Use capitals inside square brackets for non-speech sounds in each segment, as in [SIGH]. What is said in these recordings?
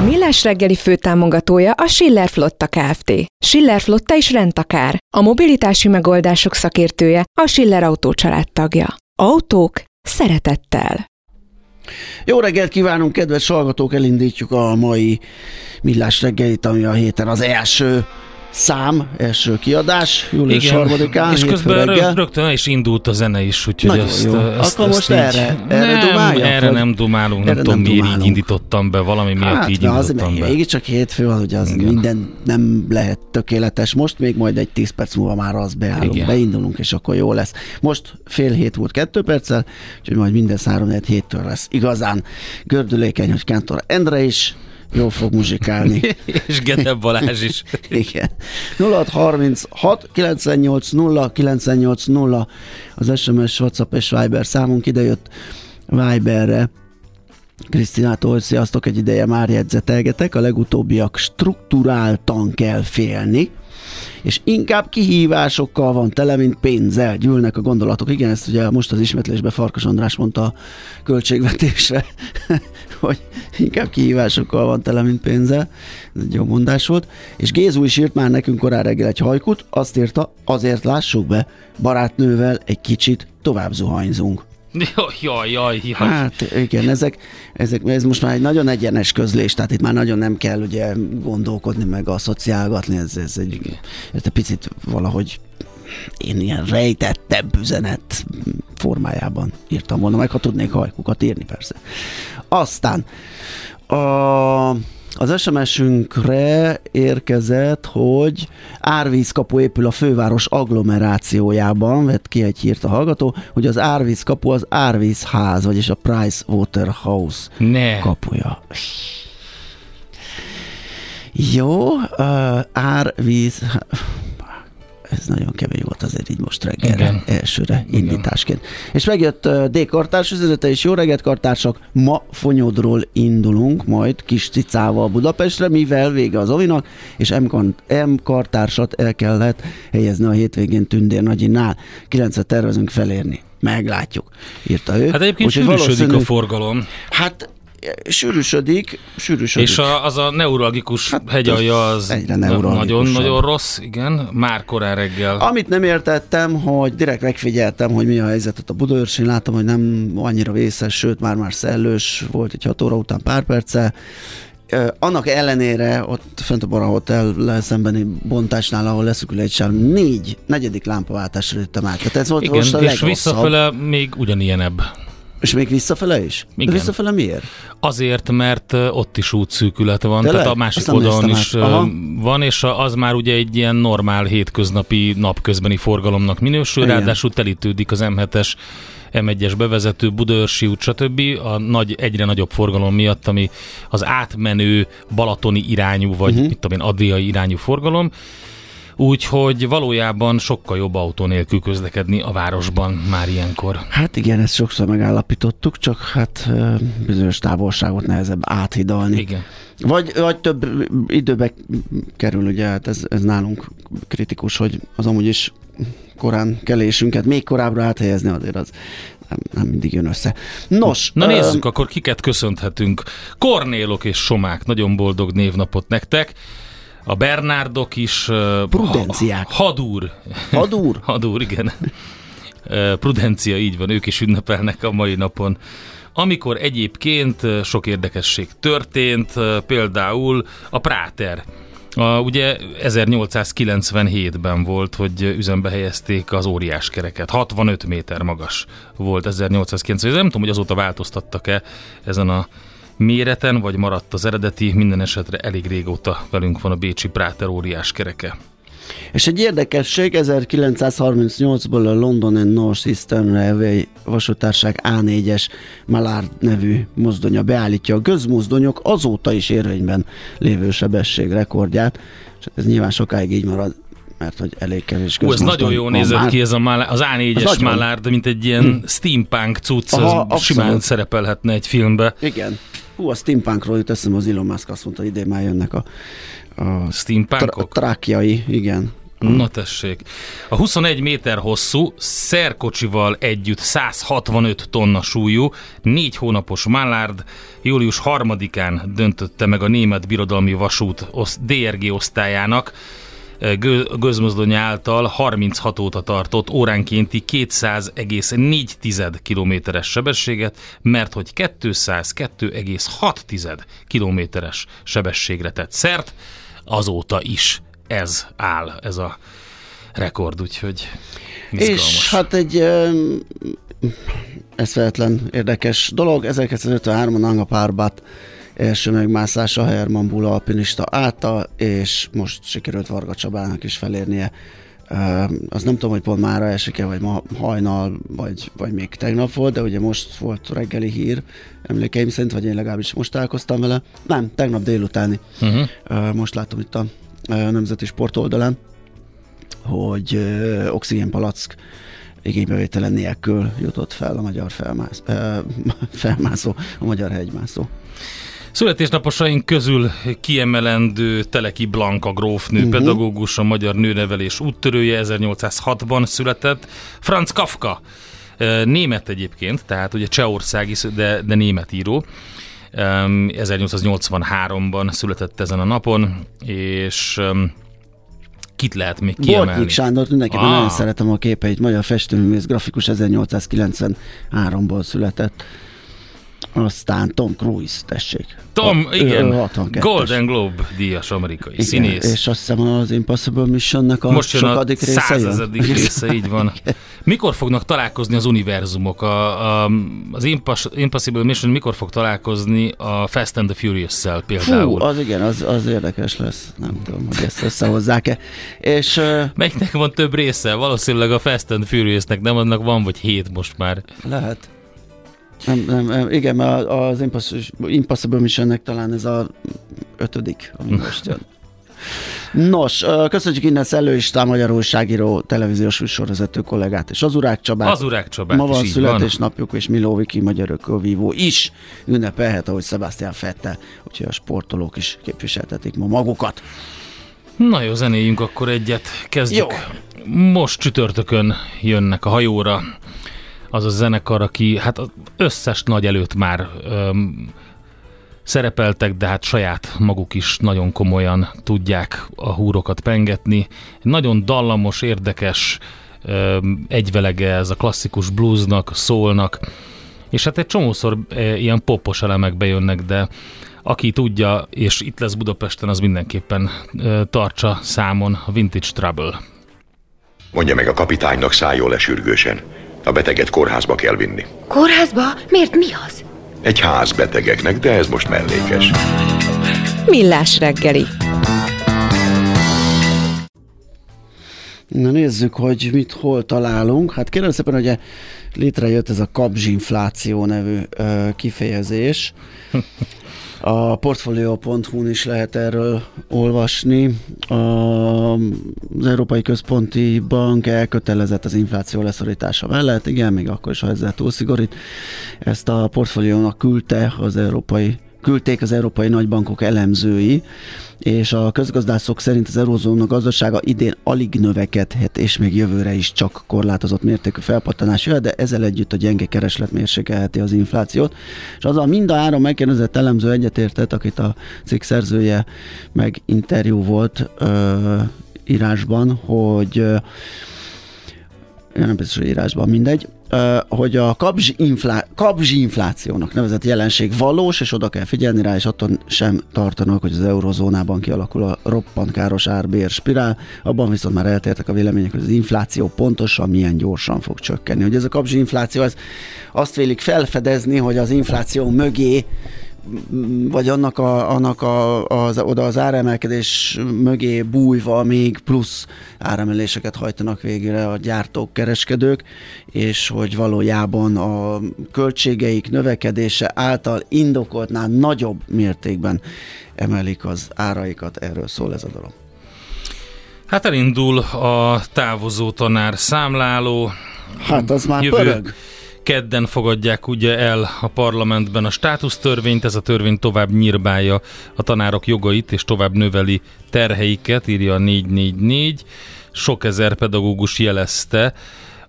A Millás reggeli főtámogatója a Schiller Flotta Kft. Schiller Flotta is rendtakár. A mobilitási megoldások szakértője a Schiller Autó tagja. Autók szeretettel. Jó reggelt kívánunk, kedves hallgatók! Elindítjuk a mai Millás reggelit, ami a héten az első szám, első kiadás, július Igen, harmadikán, és közben reggel. rögtön is indult a zene is, úgyhogy Nagyon ezt, jó. ezt, Akkor ezt most így, erre- erre nem, dumáljak, erre vagy? nem dumálunk, Erre nem tudom nem miért így indítottam be, valami miatt Hát, így az indítottam be. mégiscsak hétfő van, hogy az Igen. minden nem lehet tökéletes most, még majd egy 10 perc múlva már az beállunk, Igen. beindulunk, és akkor jó lesz. Most fél hét volt kettő perccel, úgyhogy majd minden három héttől lesz igazán gördülékeny, hogy Kántor Endre is jól fog muzsikálni. [LAUGHS] és Gede Balázs is. [LAUGHS] Igen. 0636 98 0 98 0 az SMS, WhatsApp és Viber számunk idejött Viberre. Krisztinától, sziasztok, egy ideje már jegyzetelgetek, a legutóbbiak strukturáltan kell félni, és inkább kihívásokkal van tele, mint pénzzel gyűlnek a gondolatok. Igen, ezt ugye most az ismétlésben Farkas András mondta a költségvetésre, [LAUGHS] hogy inkább kihívásokkal van tele, mint pénzzel. Ez egy jó mondás volt. És Gézu is írt már nekünk korán reggel egy hajkut, azt írta, azért lássuk be, barátnővel egy kicsit tovább zuhanyzunk. Jaj, jaj, jaj. Hát igen, ezek, ezek, ez most már egy nagyon egyenes közlés, tehát itt már nagyon nem kell ugye gondolkodni, meg a szociálgatni, ez, ez egy, ez egy picit valahogy én ilyen rejtettebb üzenet formájában írtam volna, meg ha tudnék hajkukat írni persze. Aztán a, az SMS-ünkre érkezett, hogy árvízkapu épül a főváros agglomerációjában, vett ki egy hírt a hallgató, hogy az árvízkapu az árvízház, vagyis a Price Waterhouse Ne. kapuja. Jó, uh, árvíz... Ez nagyon kemény volt azért így most reggelre, Igen. elsőre Igen. indításként. És megjött D. Kartárs üzenete, és jó reggelt kartársak, ma Fonyodról indulunk, majd kis cicával Budapestre, mivel vége az Ovinak, és M. Kartársat el kellett helyezni a hétvégén Tündér Nagyinál. Kilencet tervezünk felérni. Meglátjuk, írta ő. Hát egyébként sűrűsödik a valószínű- forgalom. Hát sűrűsödik, sűrűsödik. És a, az a neuralgikus Hát, hegyalja az egyre nagyon-nagyon rossz, igen, már korán reggel. Amit nem értettem, hogy direkt megfigyeltem, hogy mi a helyzet ott a Budaörsén, láttam, hogy nem annyira vészes, sőt már-már szellős volt egy 6 óra után pár perce. Annak ellenére ott fönt a Bara Hotel szembeni bontásnál, ahol leszükül egy sáv, négy, negyedik lámpaváltásra jöttem át. Tehát ez volt Igen, most a és legrosszabb. visszafele még ugyanilyenebb. És még visszafele is? Igen. Visszafele miért? Azért, mert ott is útszűkület van, Tényleg? tehát a másik Azt nem oldalon is Aha. van, és az már ugye egy ilyen normál hétköznapi napközbeni forgalomnak minősül, Igen. ráadásul telítődik az M7-es M1-es bevezető, Budaörsi út, stb. a nagy, egyre nagyobb forgalom miatt, ami az átmenő balatoni irányú, vagy uh-huh. mit tudom én, adriai irányú forgalom. Úgyhogy valójában sokkal jobb autó nélkül közlekedni a városban már ilyenkor. Hát igen, ezt sokszor megállapítottuk, csak hát bizonyos távolságot nehezebb áthidalni. Igen. Vagy, vagy több időbe kerül, ugye, hát ez, ez nálunk kritikus, hogy az amúgy is korán kelésünket még korábbra áthelyezni azért az nem, nem mindig jön össze. Nos, Na ö, nézzük, akkor kiket köszönhetünk. Kornélok és Somák, nagyon boldog névnapot nektek. A Bernárdok is. Prudenciák. Ha- Hadúr. Hadúr? [LAUGHS] Hadúr, igen. Prudencia, így van, ők is ünnepelnek a mai napon. Amikor egyébként sok érdekesség történt, például a Práter. A, ugye 1897-ben volt, hogy üzembe helyezték az óriás kereket. 65 méter magas volt 1890. Nem tudom, hogy azóta változtattak-e ezen a méreten, vagy maradt az eredeti, minden esetre elég régóta velünk van a Bécsi Práter óriás kereke. És egy érdekesség, 1938-ból a London and North Eastern Railway vasútárság A4-es Malard nevű mozdonya beállítja a gözmozdonyok azóta is érvényben lévő sebesség rekordját, és ez nyilván sokáig így marad, mert hogy elég kevés Ú, ez nagyon jól van nézett már. ki ez a Malá- az Az A4-es nagyon. Mallard, mint egy ilyen steampunk cucc, Aha, simán szerepelhetne egy filmbe. Igen. Hú, a steampunkról jut eszembe, az Elon Musk azt mondta, idén már jönnek a, a Steampunkok? tra- trákjai, igen. Na tessék. A 21 méter hosszú, szerkocsival együtt 165 tonna súlyú, négy hónapos Mallard július 3-án döntötte meg a Német Birodalmi Vasút DRG osztályának gőzmozdonya által 36 óta tartott óránkénti 200,4 kilométeres sebességet, mert hogy 202,6 kilométeres sebességre tett szert, azóta is ez áll, ez a rekord, úgyhogy izgalmas. És hát egy um, eszveletlen érdekes dolog, 1953-ban Anga Parbat első megmászása Herman Bula alpinista által, és most sikerült Varga Csabának is felérnie. Um, az nem tudom, hogy pont mára esik-e, vagy ma hajnal, vagy, vagy még tegnap volt, de ugye most volt reggeli hír, emlékeim szerint, vagy én legalábbis most találkoztam vele. Nem, tegnap délutáni. Uh-huh. Uh, most látom itt a uh, Nemzeti Sport oldalán, hogy uh, oxigénpalack igénybevétele nélkül jutott fel a magyar felmász, uh, felmászó, a magyar hegymászó. Születésnaposaink közül kiemelendő Teleki Blanka grófnő, uh-huh. pedagógus, a magyar nőnevelés úttörője, 1806-ban született. Franz Kafka, eh, német egyébként, tehát ugye Csehországi, de, de német író. Em, 1883-ban született ezen a napon, és em, kit lehet még kiemelni? Bortnyik Sándor, mindenképpen Ah. nagyon szeretem a képeit, magyar festőművész, grafikus 1893-ból született. Aztán Tom Cruise, tessék. Tom, Ő- igen, ő 62-es. Golden Globe díjas amerikai Igen, színész. És azt hiszem az Impossible Missionnek a Most jön a sokadik része jön. századik része, így van. Mikor fognak találkozni az univerzumok? A, a, az Impas- Impossible Mission mikor fog találkozni a Fast and the Furious-szel például? Fú, az igen, az, az érdekes lesz. Nem tudom, hogy ezt összehozzák-e. És uh, Melyiknek van több része? Valószínűleg a Fast and Furious-nek, nem annak van, vagy hét most már. lehet. Nem, nem, igen, mert az Impossible, Missionnek talán ez a ötödik, ami most jön. Nos, köszönjük innen Szellő István, magyar újságíró, televíziós műsorvezető kollégát, és az Urák Csabát. Az Urák Csabát Ma van születésnapjuk, és Miló Viki, magyar ökölvívó is ünnepelhet, ahogy Sebastian Fettel, úgyhogy a sportolók is képviseltetik ma magukat. Na jó, zenéljünk akkor egyet. Kezdjük. Jó. Most csütörtökön jönnek a hajóra az a zenekar, aki hát az összes nagy előtt már öm, szerepeltek, de hát saját maguk is nagyon komolyan tudják a húrokat pengetni. Nagyon dallamos, érdekes öm, egyvelege ez a klasszikus bluesnak, szólnak, és hát egy csomószor e, ilyen popos elemek bejönnek, de aki tudja, és itt lesz Budapesten, az mindenképpen tartsa számon a Vintage Trouble. Mondja meg a kapitánynak szálljon le sürgősen. A beteget kórházba kell vinni. Kórházba? Miért mi az? Egy ház betegeknek, de ez most mellékes. Millás reggeli. Na nézzük, hogy mit hol találunk. Hát kérem szépen, hogy létrejött ez a kapzsinfláció nevű ö, kifejezés. [LAUGHS] A portfolio.hu-n is lehet erről olvasni. Az Európai Központi Bank elkötelezett az infláció leszorítása mellett, igen, még akkor is, ha ezzel túlszigorít. Ezt a portfóliónak küldte az Európai küldték az európai nagybankok elemzői, és a közgazdászok szerint az eurozóna gazdasága idén alig növekedhet, és még jövőre is csak korlátozott mértékű felpattanás jöhet, de ezzel együtt a gyenge kereslet mérsékelheti az inflációt. És azzal mind a három megkérdezett elemző egyetértett, akit a cikk szerzője meg interjú volt ö, írásban, hogy ö, nem biztos, hogy írásban mindegy, hogy a kabzsi, inflá, kabzsi inflációnak nevezett jelenség valós, és oda kell figyelni rá, és attól sem tartanak, hogy az eurozónában kialakul a roppant káros árbér spirál. Abban viszont már eltértek a vélemények, hogy az infláció pontosan milyen gyorsan fog csökkenni. Hogy ez a kabzsi infláció, ez azt vélik felfedezni, hogy az infláció mögé vagy annak, a, annak a, az, oda az áremelkedés mögé bújva még plusz áremeléseket hajtanak végre a gyártók, kereskedők, és hogy valójában a költségeik növekedése által indokoltnál nagyobb mértékben emelik az áraikat. Erről szól ez a dolog. Hát elindul a távozó tanár számláló. Hát az már Jövő, pörög kedden fogadják ugye el a parlamentben a státusztörvényt, ez a törvény tovább nyírbálja a tanárok jogait és tovább növeli terheiket, írja a 444. Sok ezer pedagógus jelezte,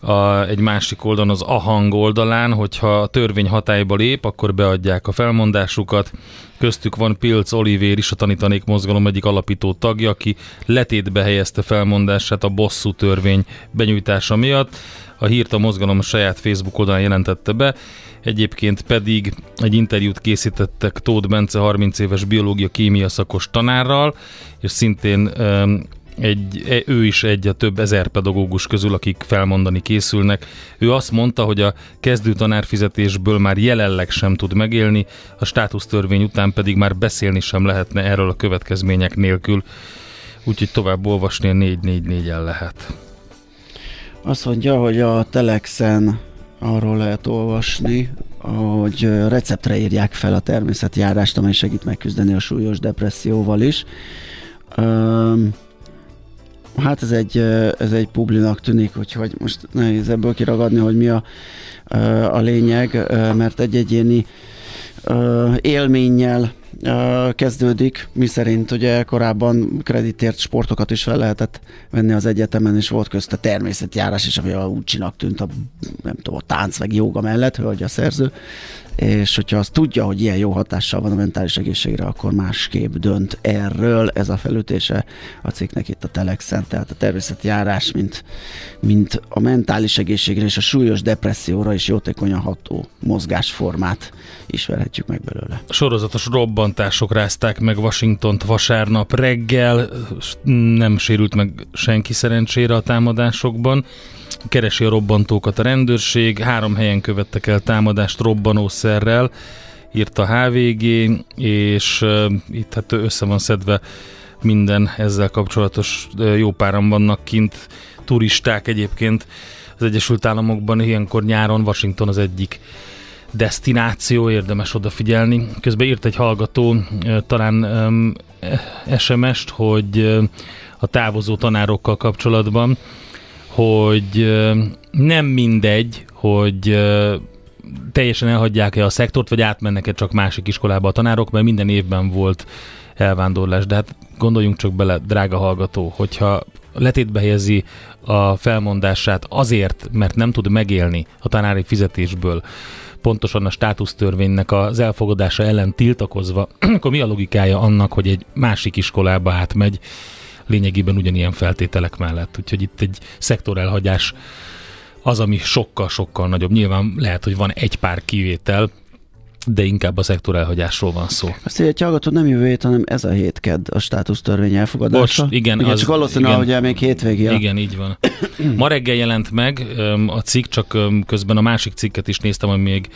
a, egy másik oldalon, az AHANG oldalán, hogyha a törvény hatályba lép, akkor beadják a felmondásukat. Köztük van Pilc Olivér is, a Tanítanék Mozgalom egyik alapító tagja, aki letétbe helyezte felmondását a bosszú törvény benyújtása miatt. A hírt a mozgalom a saját Facebook oldalán jelentette be, egyébként pedig egy interjút készítettek Tóth Bence 30 éves biológia-kémia szakos tanárral, és szintén egy, e, ő is egy a több ezer pedagógus közül, akik felmondani készülnek. Ő azt mondta, hogy a kezdő tanárfizetésből már jelenleg sem tud megélni, a státusztörvény után pedig már beszélni sem lehetne erről a következmények nélkül. Úgyhogy tovább olvasni a 444-en lehet. Azt mondja, hogy a Telexen arról lehet olvasni, hogy receptre írják fel a természetjárást, amely segít megküzdeni a súlyos depresszióval is. Hát ez egy, ez egy publinak tűnik, úgyhogy most nehéz ebből kiragadni, hogy mi a, a lényeg, mert egy egyéni élménnyel kezdődik, mi szerint ugye korábban kreditért sportokat is fel lehetett venni az egyetemen, és volt közt a természetjárás, és ami úgy csinak tűnt a, nem tudom, a tánc meg joga mellett, hogy a szerző, és hogyha azt tudja, hogy ilyen jó hatással van a mentális egészségre, akkor másképp dönt erről. Ez a felütése a cikknek itt a Telexen, tehát a természeti járás, mint, mint a mentális egészségre és a súlyos depresszióra is jótékonyan ható mozgásformát ismerhetjük meg belőle. Sorozatos robbantások rázták meg Washingtont vasárnap reggel, nem sérült meg senki szerencsére a támadásokban keresi a robbantókat a rendőrség, három helyen követtek el támadást robbanószerrel, írt a HVG, és itt hát össze van szedve minden ezzel kapcsolatos jó páran vannak kint, turisták egyébként az Egyesült Államokban, ilyenkor nyáron Washington az egyik destináció, érdemes odafigyelni. Közben írt egy hallgató talán um, SMS-t, hogy a távozó tanárokkal kapcsolatban, hogy nem mindegy, hogy teljesen elhagyják-e a szektort, vagy átmennek-e csak másik iskolába a tanárok, mert minden évben volt elvándorlás. De hát gondoljunk csak bele, drága hallgató, hogyha letétbe helyezi a felmondását azért, mert nem tud megélni a tanári fizetésből, pontosan a státusztörvénynek az elfogadása ellen tiltakozva, [CLEARS THROAT] akkor mi a logikája annak, hogy egy másik iskolába átmegy, lényegében ugyanilyen feltételek mellett. Úgyhogy itt egy szektorelhagyás az, ami sokkal-sokkal nagyobb. Nyilván lehet, hogy van egy pár kivétel, de inkább a szektor elhagyásról van szó. Azt egy hallgatod, nem jövő hét, hanem ez a hét kedd a státusztörvény elfogadása. Most, igen, igen az, csak valószínűleg, hogy még hétvégi. Igen, így van. Ma reggel jelent meg a cikk, csak közben a másik cikket is néztem, ami még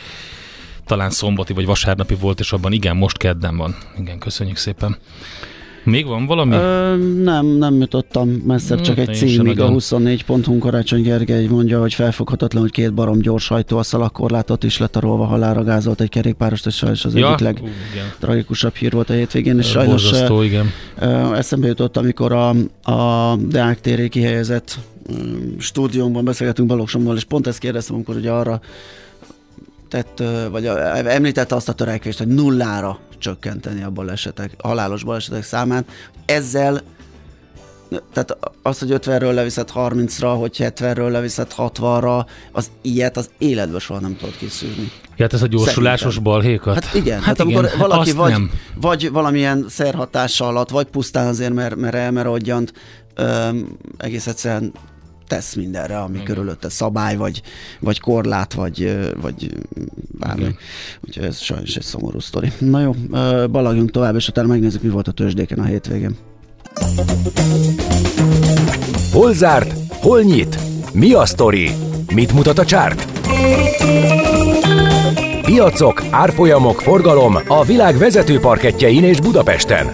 talán szombati vagy vasárnapi volt, és abban igen, most kedden van. Igen, köszönjük szépen. Még van valami? Ö, nem, nem jutottam messzebb, csak egy címig. A nagyon. 24 pontunk Karácsony Gergely mondja, hogy felfoghatatlan, hogy két barom gyors hajtó a szalagkorlátot is letarolva halára gázolt egy kerékpárost, és sajnos az ja, egyik legtragikusabb hír volt a hétvégén, és sajnos Borzasztó, igen. Ö, Eszembe jutott, amikor a, a Deák téré kihelyezett ö, stúdiónkban beszélgetünk Balogh és pont ezt kérdeztem, amikor ugye arra tett, vagy említette azt a törekvést, hogy nullára csökkenteni a balesetek, halálos balesetek számát. Ezzel tehát az, hogy 50-ről leviszed 30-ra, hogy 70-ről leviszed 60-ra, az ilyet az életben soha nem tudod kiszűrni. Ja, hát ez a gyorsulásos Szerintem. balhékat? Hát igen, hát, hát hát igen, amikor valaki azt vagy, nem. vagy valamilyen szerhatása alatt, vagy pusztán azért, mert, mert elmerodjant, öm, egész egyszerűen tesz mindenre, ami körülötte szabály, vagy, vagy korlát, vagy, vagy bármi. Igen. Úgyhogy ez sajnos egy szomorú sztori. Na jó, balagjunk tovább, és utána megnézzük, mi volt a tőzsdéken a hétvégén. Hol zárt? Hol nyit? Mi a sztori? Mit mutat a csárt? Piacok, árfolyamok, forgalom a világ vezető parketjein és Budapesten.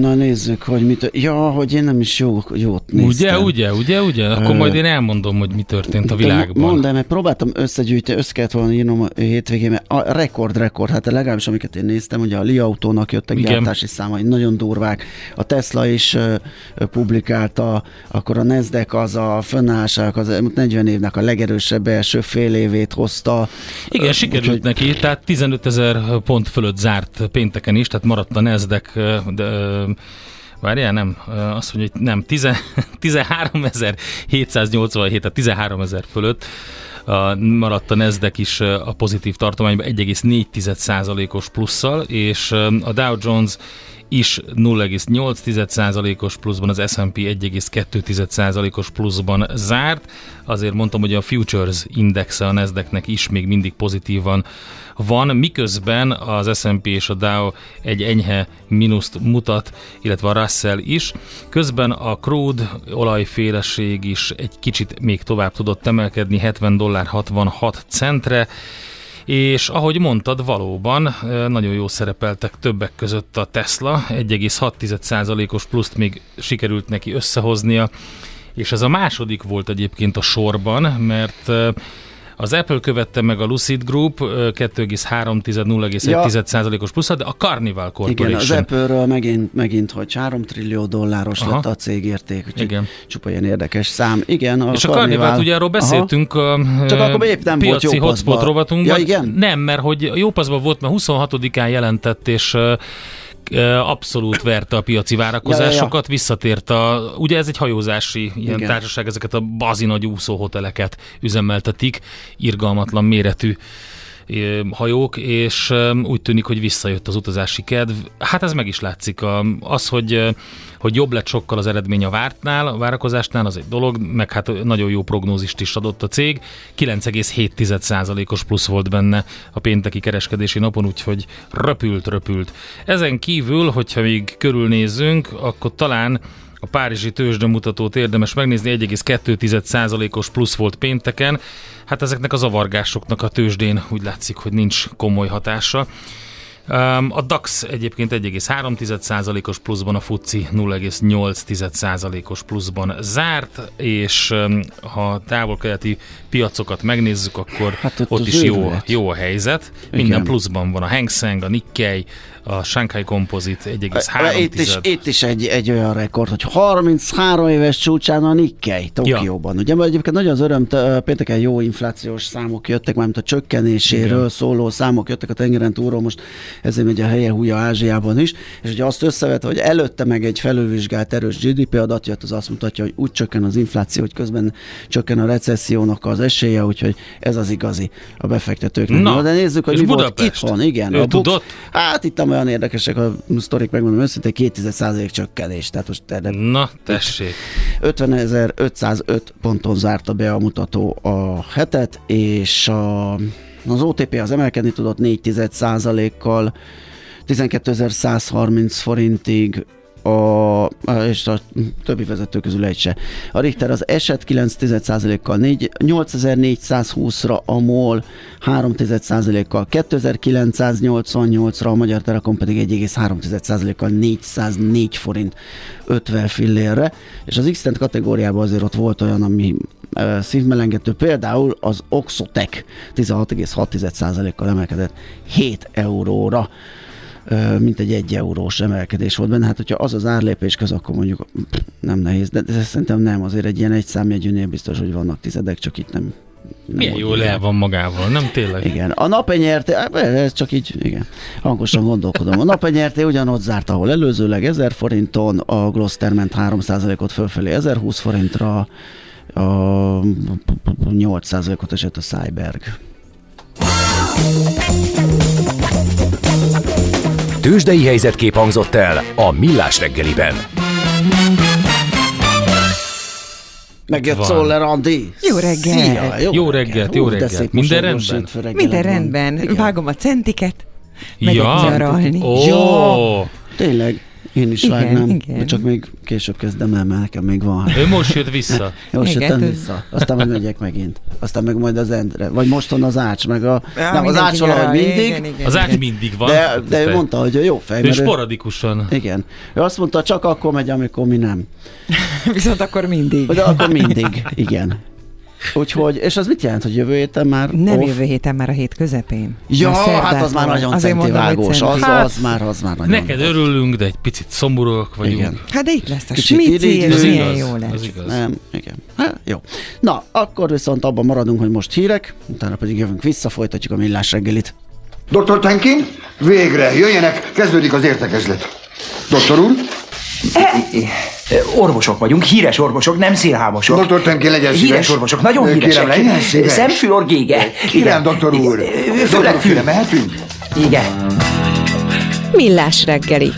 Na nézzük, hogy mit... Ja, hogy én nem is jó, jót néztem. Ugye, ugye, ugye, ugye? Akkor majd én elmondom, hogy mi történt a De világban. Mondd el, mert próbáltam összegyűjteni, össze kellett volna írnom a hétvégén, mert a rekord, rekord, hát legalábbis amiket én néztem, ugye a Li autónak jöttek Igen. gyártási számai, nagyon durvák, a Tesla is ö, ö, publikálta, akkor a Nasdaq az a fönnállásák az elmúlt 40 évnek a legerősebb első fél évét hozta. Igen, Ö, sikerült úgyhogy- neki, tehát 15 ezer pont fölött zárt pénteken is, tehát maradt a Nasdaq, de, várjál, nem, azt mondja, hogy nem, 10 13.787, tehát 13 ezer fölött a, maradt a Nasdaq is a pozitív tartományban 1,4%-os plusszal, és a Dow Jones is 0,8%-os pluszban, az S&P 1,2%-os pluszban zárt. Azért mondtam, hogy a Futures indexe a Nasdaqnek is még mindig pozitívan van, miközben az S&P és a Dow egy enyhe mínuszt mutat, illetve a Russell is. Közben a crude olajféleség is egy kicsit még tovább tudott emelkedni 70 dollár 66 centre, és ahogy mondtad, valóban nagyon jó szerepeltek többek között a Tesla, 1,6%-os pluszt még sikerült neki összehoznia, és ez a második volt egyébként a sorban, mert az Apple követte meg a Lucid Group ö, 2,3-0,1%-os pluszat, de a Carnival Corporation. Igen, az Apple-ről megint, megint, hogy 3 trillió dolláros Aha. lett a cégérték, úgyhogy Igen. csupa ilyen érdekes szám. Igen, a És a Carnival, ugye arról beszéltünk a Csak akkor épp nem volt piaci jó hotspot rovatunkban. Ja, igen? Nem, mert hogy jó paszban volt, mert 26-án jelentett, és abszolút verte a piaci várakozásokat, visszatért a, ugye ez egy hajózási ilyen Igen. Társaság, ezeket a bazi nagy úszóhoteleket üzemeltetik, irgalmatlan méretű hajók, és úgy tűnik, hogy visszajött az utazási kedv. Hát ez meg is látszik. Az, hogy, hogy jobb lett sokkal az eredmény a vártnál, a várakozásnál, az egy dolog, meg hát nagyon jó prognózist is adott a cég. 9,7%-os plusz volt benne a pénteki kereskedési napon, úgyhogy röpült, röpült. Ezen kívül, hogyha még körülnézzünk, akkor talán a párizsi tőzsdemutatót érdemes megnézni, 1,2%-os plusz volt pénteken. Hát ezeknek a zavargásoknak a tőzsdén úgy látszik, hogy nincs komoly hatása. A DAX egyébként 1,3%-os pluszban, a FUCI 0,8%-os pluszban zárt, és ha távol-keleti piacokat megnézzük, akkor Hát ott ott, is jó, jó a helyzet. Minden Igen. pluszban van a Hang Seng, a Nikkei, a Shanghai Composite 1,3%. Itt is, itt is egy, egy olyan rekord, hogy 33 éves csúcsán a Nikkei Tokióban. Ja. Ugye mert egyébként nagyon az öröm, pénteken jó inflációs számok jöttek, mármint a csökkenéséről Igen. szóló számok jöttek a tengeren túlról, most ezért megy a helye húja Ázsiában is, és ugye azt összevetve, hogy előtte meg egy felülvizsgált erős GDP adat jött, az azt mutatja, hogy úgy csökken az infláció, hogy közben csökken a recessziónak az esélye, úgyhogy ez az igazi a befektetőknek. Na, Na, de nézzük, hogy mi volt Budapest? itthon. Igen, Ő a Bux- tudott? Hát itt olyan érdekesek a sztorik, megmondom őszintén, 200% csökkenés. Tehát most erre Na, tessék. 50.505 ponton zárta be a mutató a hetet, és a, az OTP az emelkedni tudott 4 kal 12.130 forintig a, és a többi vezető közül egy se. A Richter az eset 9,1%-kal 4, 8420-ra, a MOL 3,1%-kal 2988-ra, a Magyar Telekom pedig 1,3%-kal 404 forint 50 fillérre, és az x kategóriában azért ott volt olyan, ami e, szívmelengető, például az Oxotec 16,6%-kal emelkedett 7 euróra mint egy egy eurós emelkedés volt benne. Hát, hogyha az az árlépés köz, akkor mondjuk nem nehéz, de, de szerintem nem, azért egy ilyen egy számjegyűnél biztos, hogy vannak tizedek, csak itt nem nem Milyen jól el van magával, nem tényleg? Igen. A napenyerté, ez csak így, igen, hangosan gondolkodom. A napenyerté ugyanott zárt, ahol előzőleg 1000 forinton, a Gloster ment 3%-ot fölfelé 1020 forintra, a 8%-ot esett a Cyberg. Tőzsdei helyzetkép hangzott el a Millás reggeliben. Megjött Szoller Andi. Jó reggelt. Szia, jó, jó reggelt, jó reggelt. Minden rendben? Minden rendben. Igen. Vágom a centiket. Megyek ja. nyaralni. Ó, ja. Tényleg. Én is igen, vágnám, igen. csak még később kezdem el, mert nekem még van. Ő most jött vissza. [LAUGHS] most jöttem vissza. Aztán meg megyek megint. Aztán meg majd az Endre. Vagy moston az Ács, meg a... Ja, nem, az Ács valahogy mindig. Igen, igen, az Ács mindig van. De, de ő mondta, hogy jó fej. Ő sporadikusan. Igen. Ő azt mondta, csak akkor megy, amikor mi nem. [LAUGHS] Viszont akkor mindig. De akkor mindig, igen. Úgyhogy, és az mit jelent, hogy jövő héten már Nem off? jövő héten, már a hét közepén. Ja, hát az már nagyon centivágós, az, hát, az, már, az már nagyon Neked volt. örülünk, de egy picit szomorúak vagyunk. Igen. Hát de itt lesz a smici, és milyen jó lesz. Az igaz. Nem, igen. Hát, jó. Na, akkor viszont abban maradunk, hogy most hírek, utána pedig jövünk vissza, folytatjuk a millás reggelit. Dr. Tenkin, végre, jöjjenek, kezdődik az értekezlet. Doktor úr? Orvosok vagyunk, híres orvosok, nem szélhámosok. Doktor Tenki, legyen szíves. Híres orvosok, nagyon híresek. Kérem, legyen szíves. Szemfülorgége. Kérem, doktor úr. Főleg mehetünk? Igen. Millás reggeli